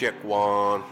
check one.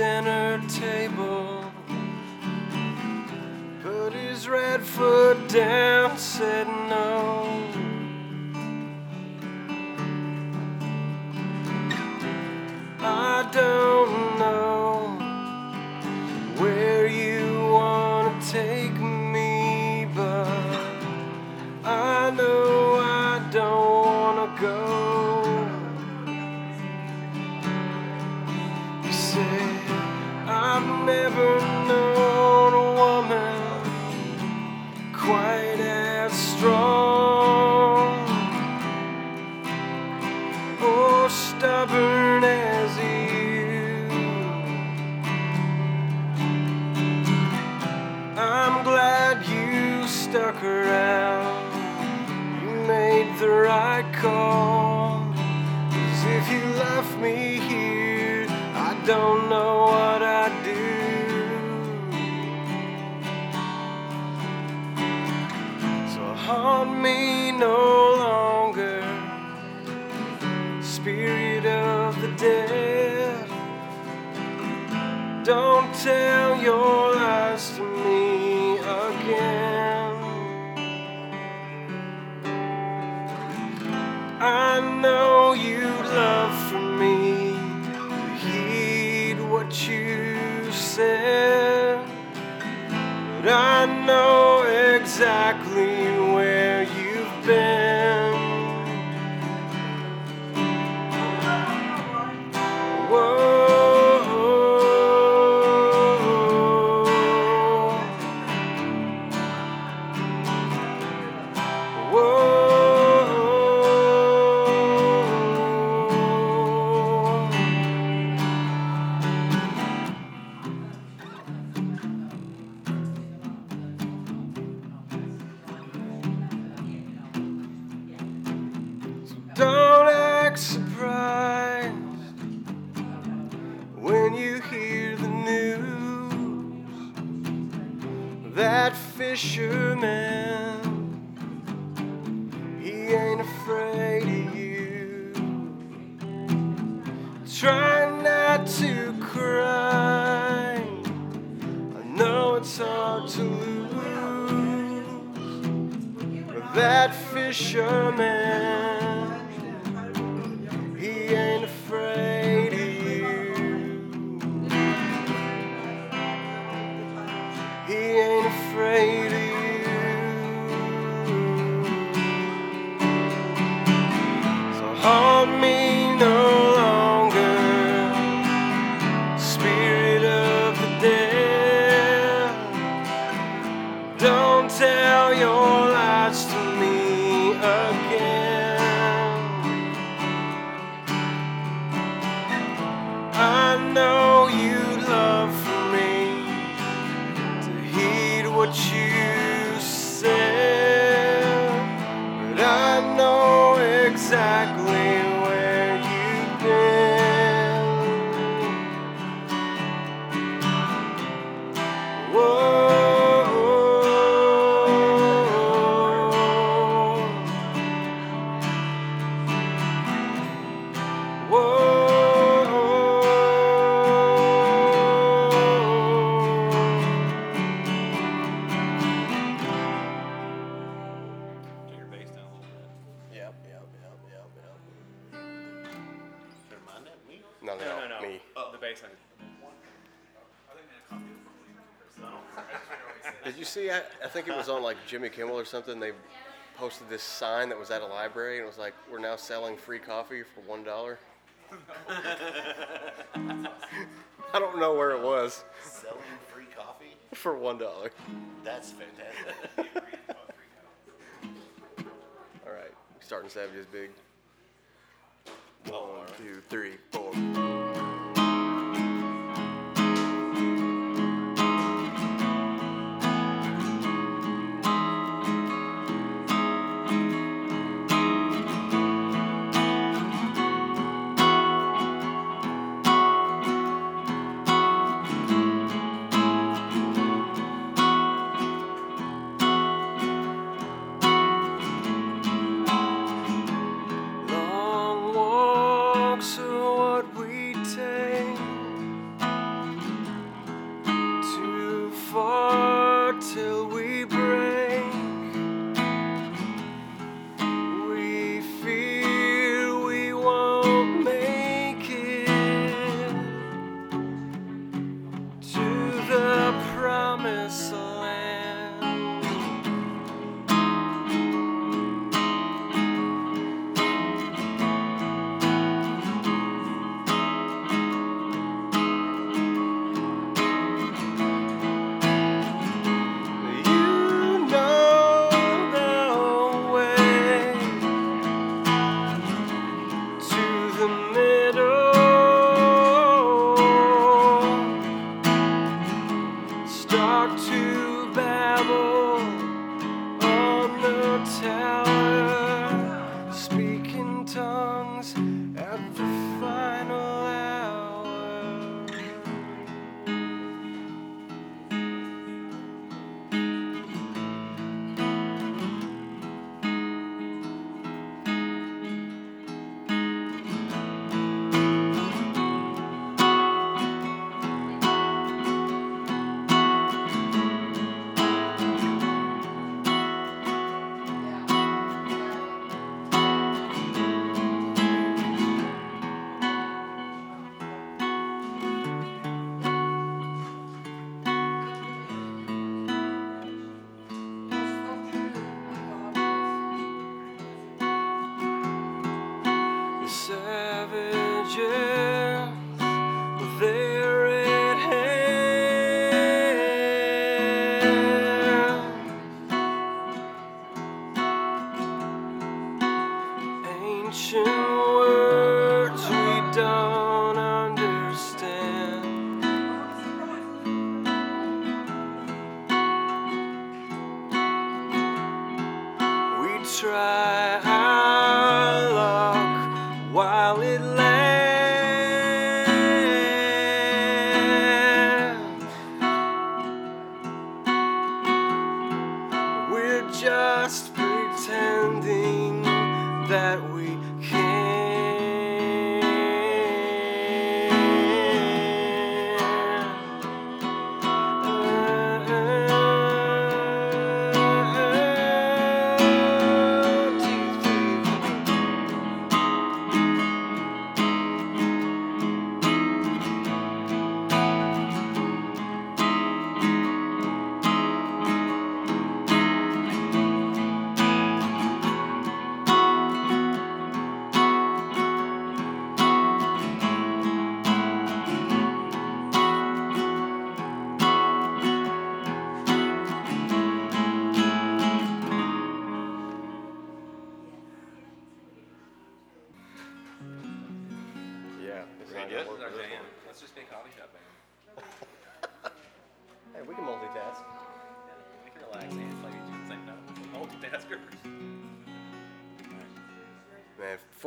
dinner table. Put his red foot down. another I call. Cause if you left me here, I don't know what I'd do. So haunt me no longer, spirit of the dead. Don't tell your know exactly. chemin. I think it was on like Jimmy Kimmel or something. They posted this sign that was at a library and it was like, "We're now selling free coffee for one dollar." I don't know where it was. Selling free coffee for one dollar. That's fantastic. All right, starting savages big. One, two, three, four.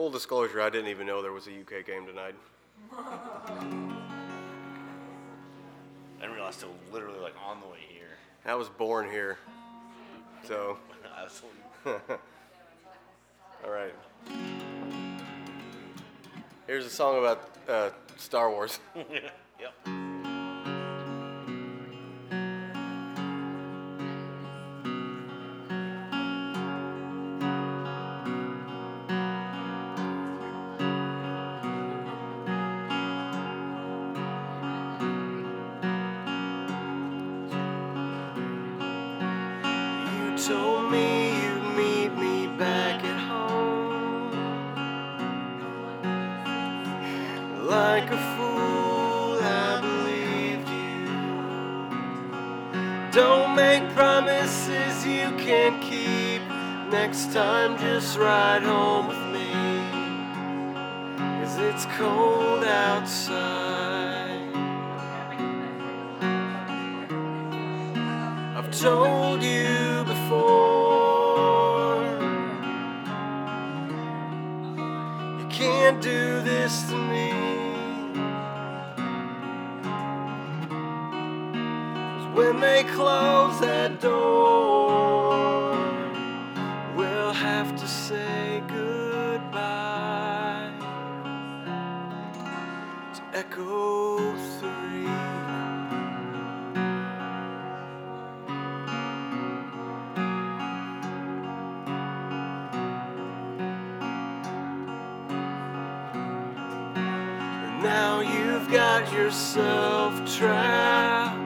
Full disclosure, I didn't even know there was a UK game tonight. I didn't realize till literally like on the way here. I was born here. So, all right. Here's a song about uh, Star Wars. yep. Next time, just ride home with me. Cause it's cold outside. Now you've got yourself trapped.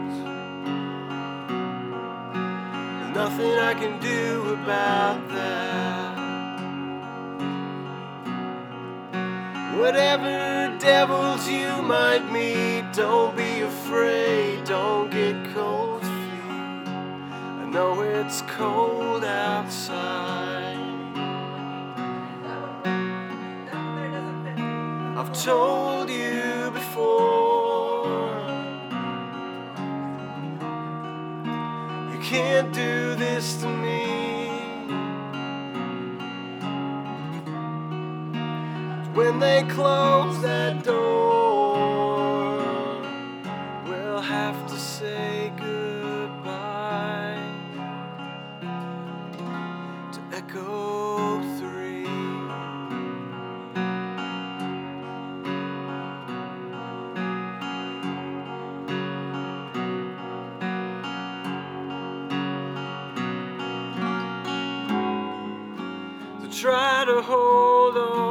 Nothing I can do about that. Whatever devils you might meet, don't be afraid, don't get cold feet. I know it's cold outside. I've told can't do this to me. When they close that door, try to hold on.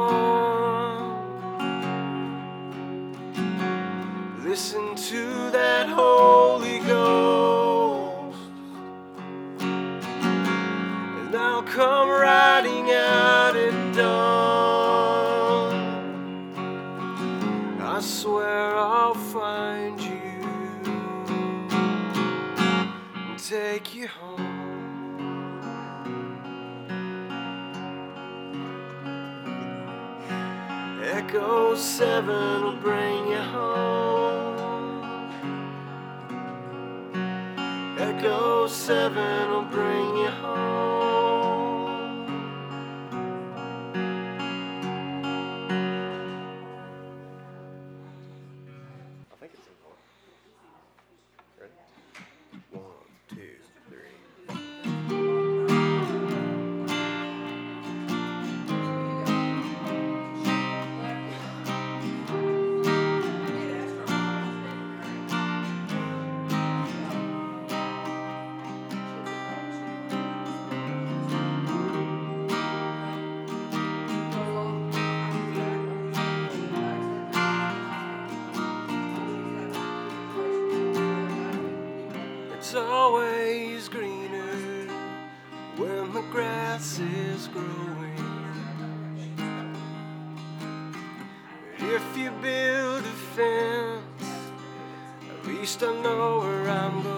Always greener when the grass is growing. If you build a fence, at least I know where I'm going.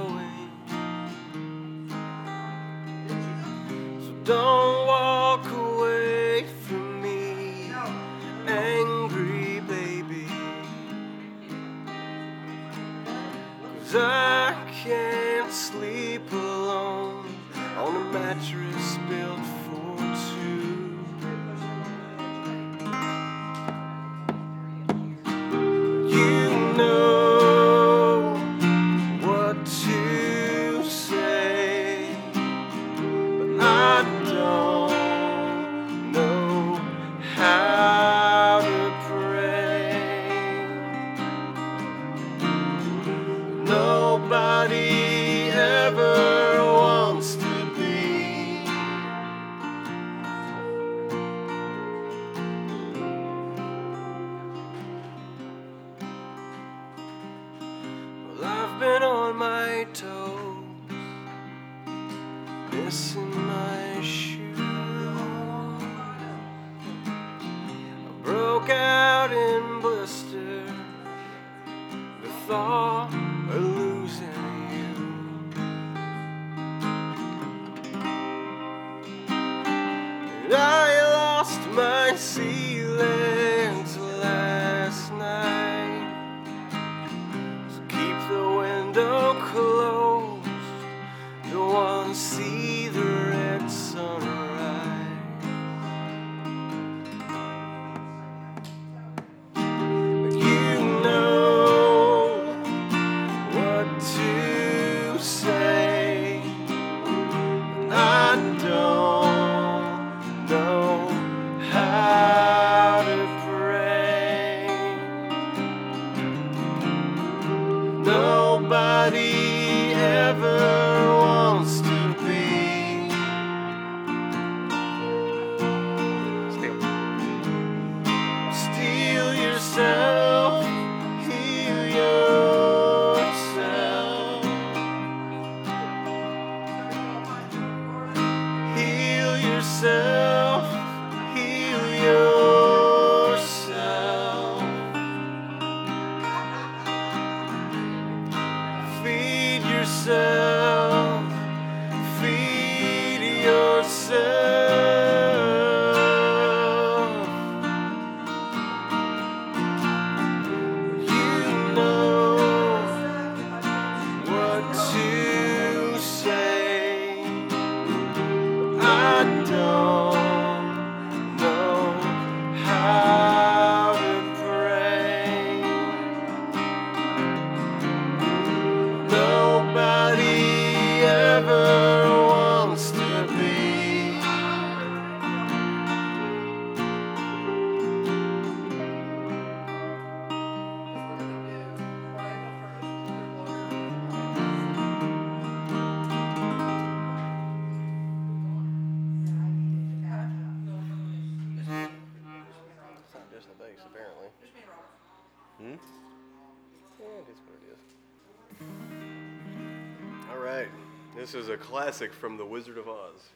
classic from The Wizard of Oz.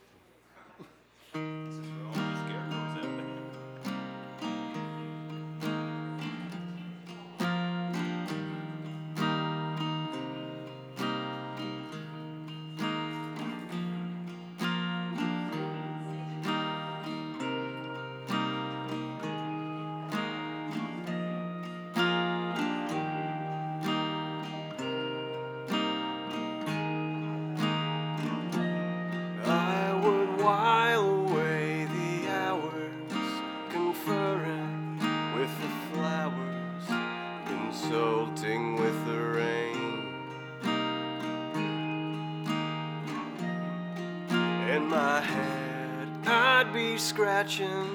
scratching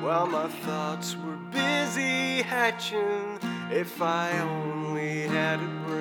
while my thoughts were busy hatching. If I only had a brain.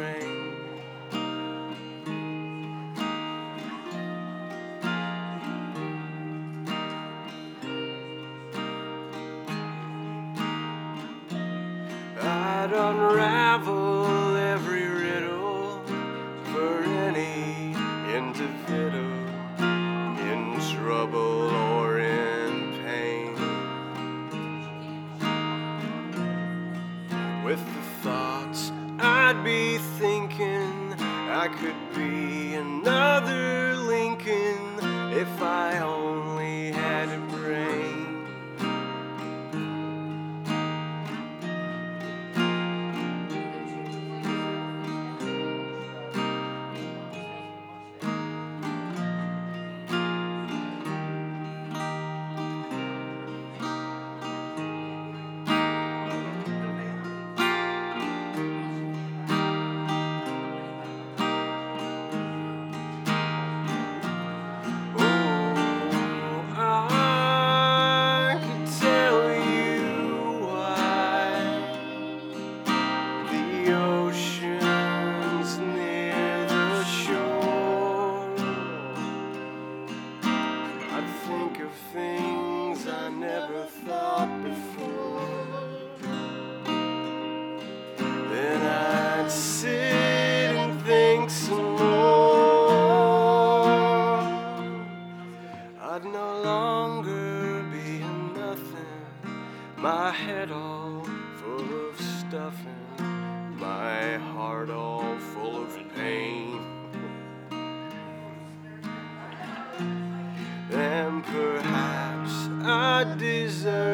I deserve.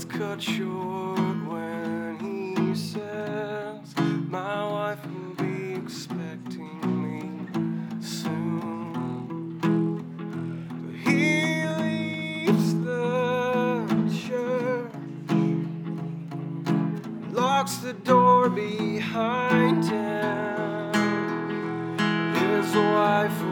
It's cut short when he says, My wife will be expecting me soon. But he leaves the church, locks the door behind him. His wife.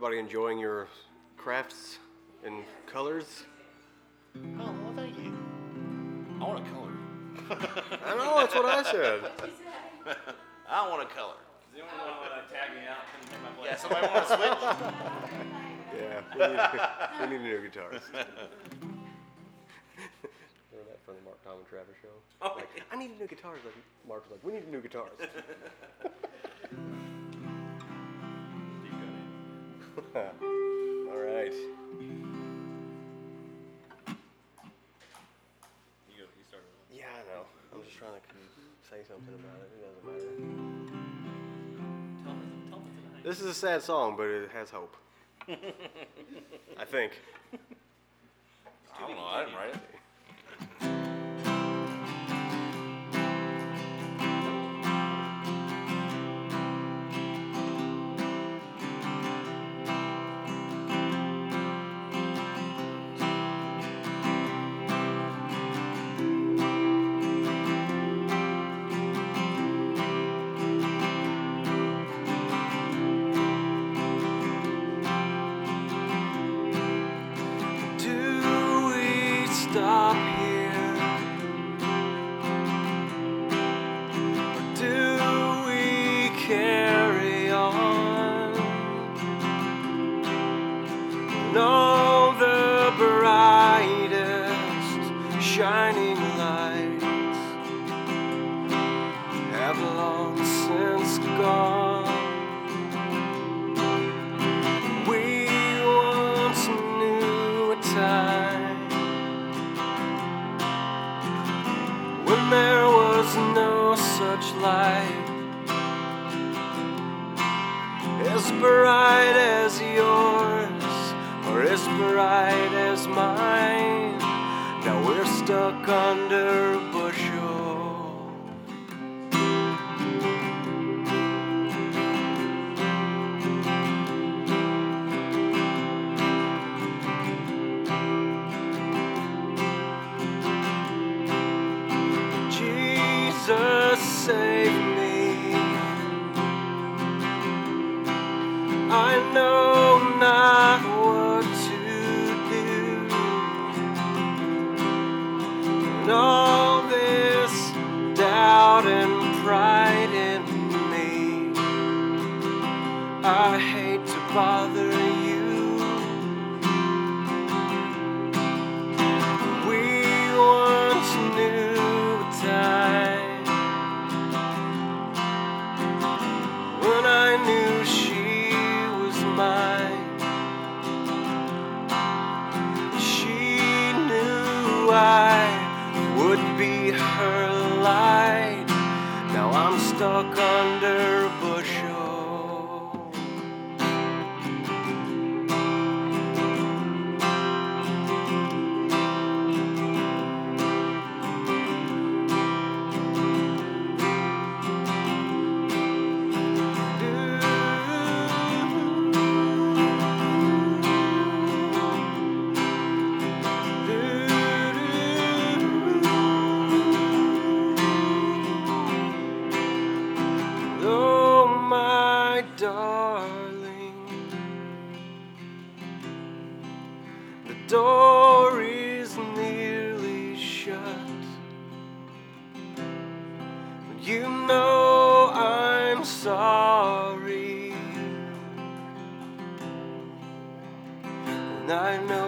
Everybody enjoying your crafts and colors? Oh, well, thank you. I want a color. I know, that's what I said. I want a color. Does anyone want to uh, tag me out and my place? Yeah, somebody want to switch? Yeah, we need, we need new guitars. Remember that from the Mark Tom and Travis show? Oh, like, I need new guitars. Like, Mark was like, we need new guitars. Deep cut in. All right. You go. You started. Yeah, I know. I'm just trying to say something about it. It doesn't matter. Tell me. Tell me tonight. This is a sad song, but it has hope. I think. I don't know. I didn't write it. I my darling, the door is nearly shut. You know I'm sorry, and I know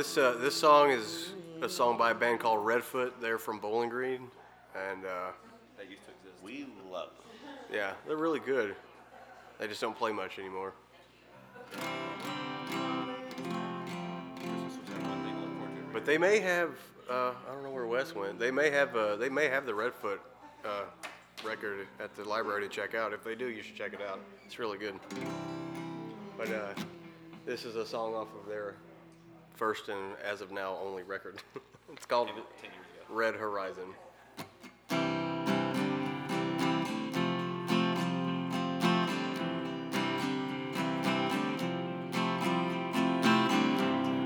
this uh, this song is a song by a band called Redfoot. They're from Bowling Green, and uh, That used to exist. We love. Them. yeah, they're really good. They just don't play much anymore. Christmas was that one thing to look forward to. But they may have. Uh, I don't know where Wes went. They may have. Uh, they may have the Redfoot uh, record at the library to check out. If they do, you should check it out. It's really good. But uh, this is a song off of their first and as of now only record. it's called Ten, ten years ago. Red Horizon.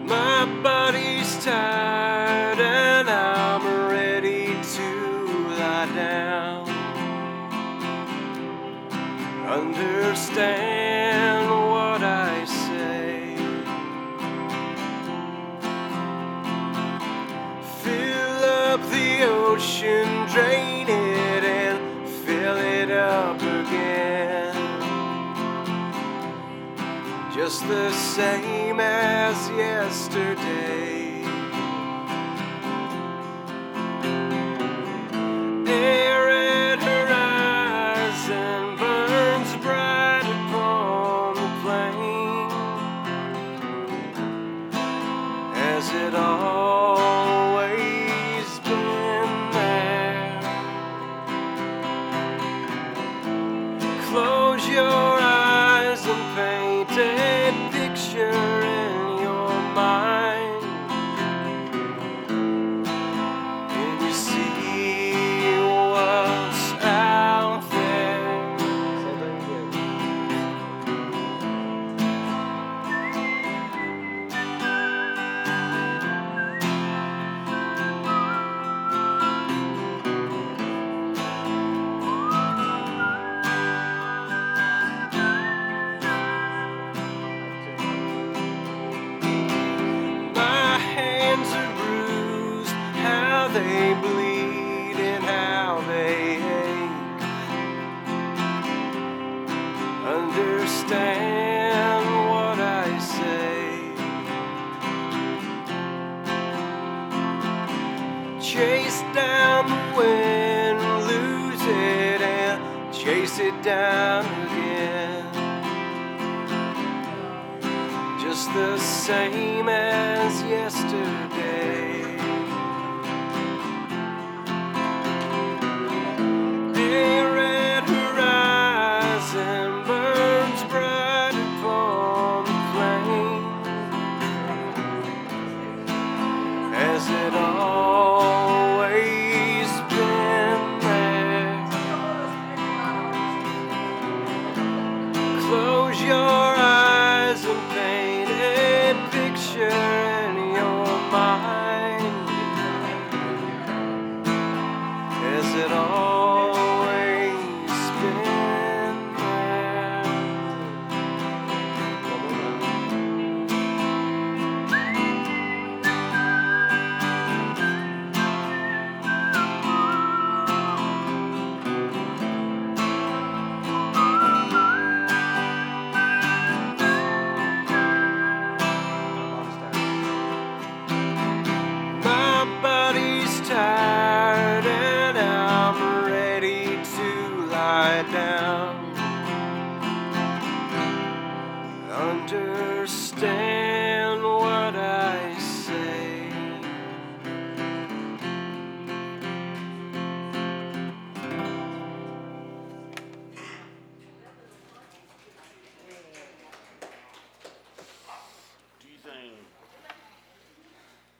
My body's tired the same as yesterday. Picture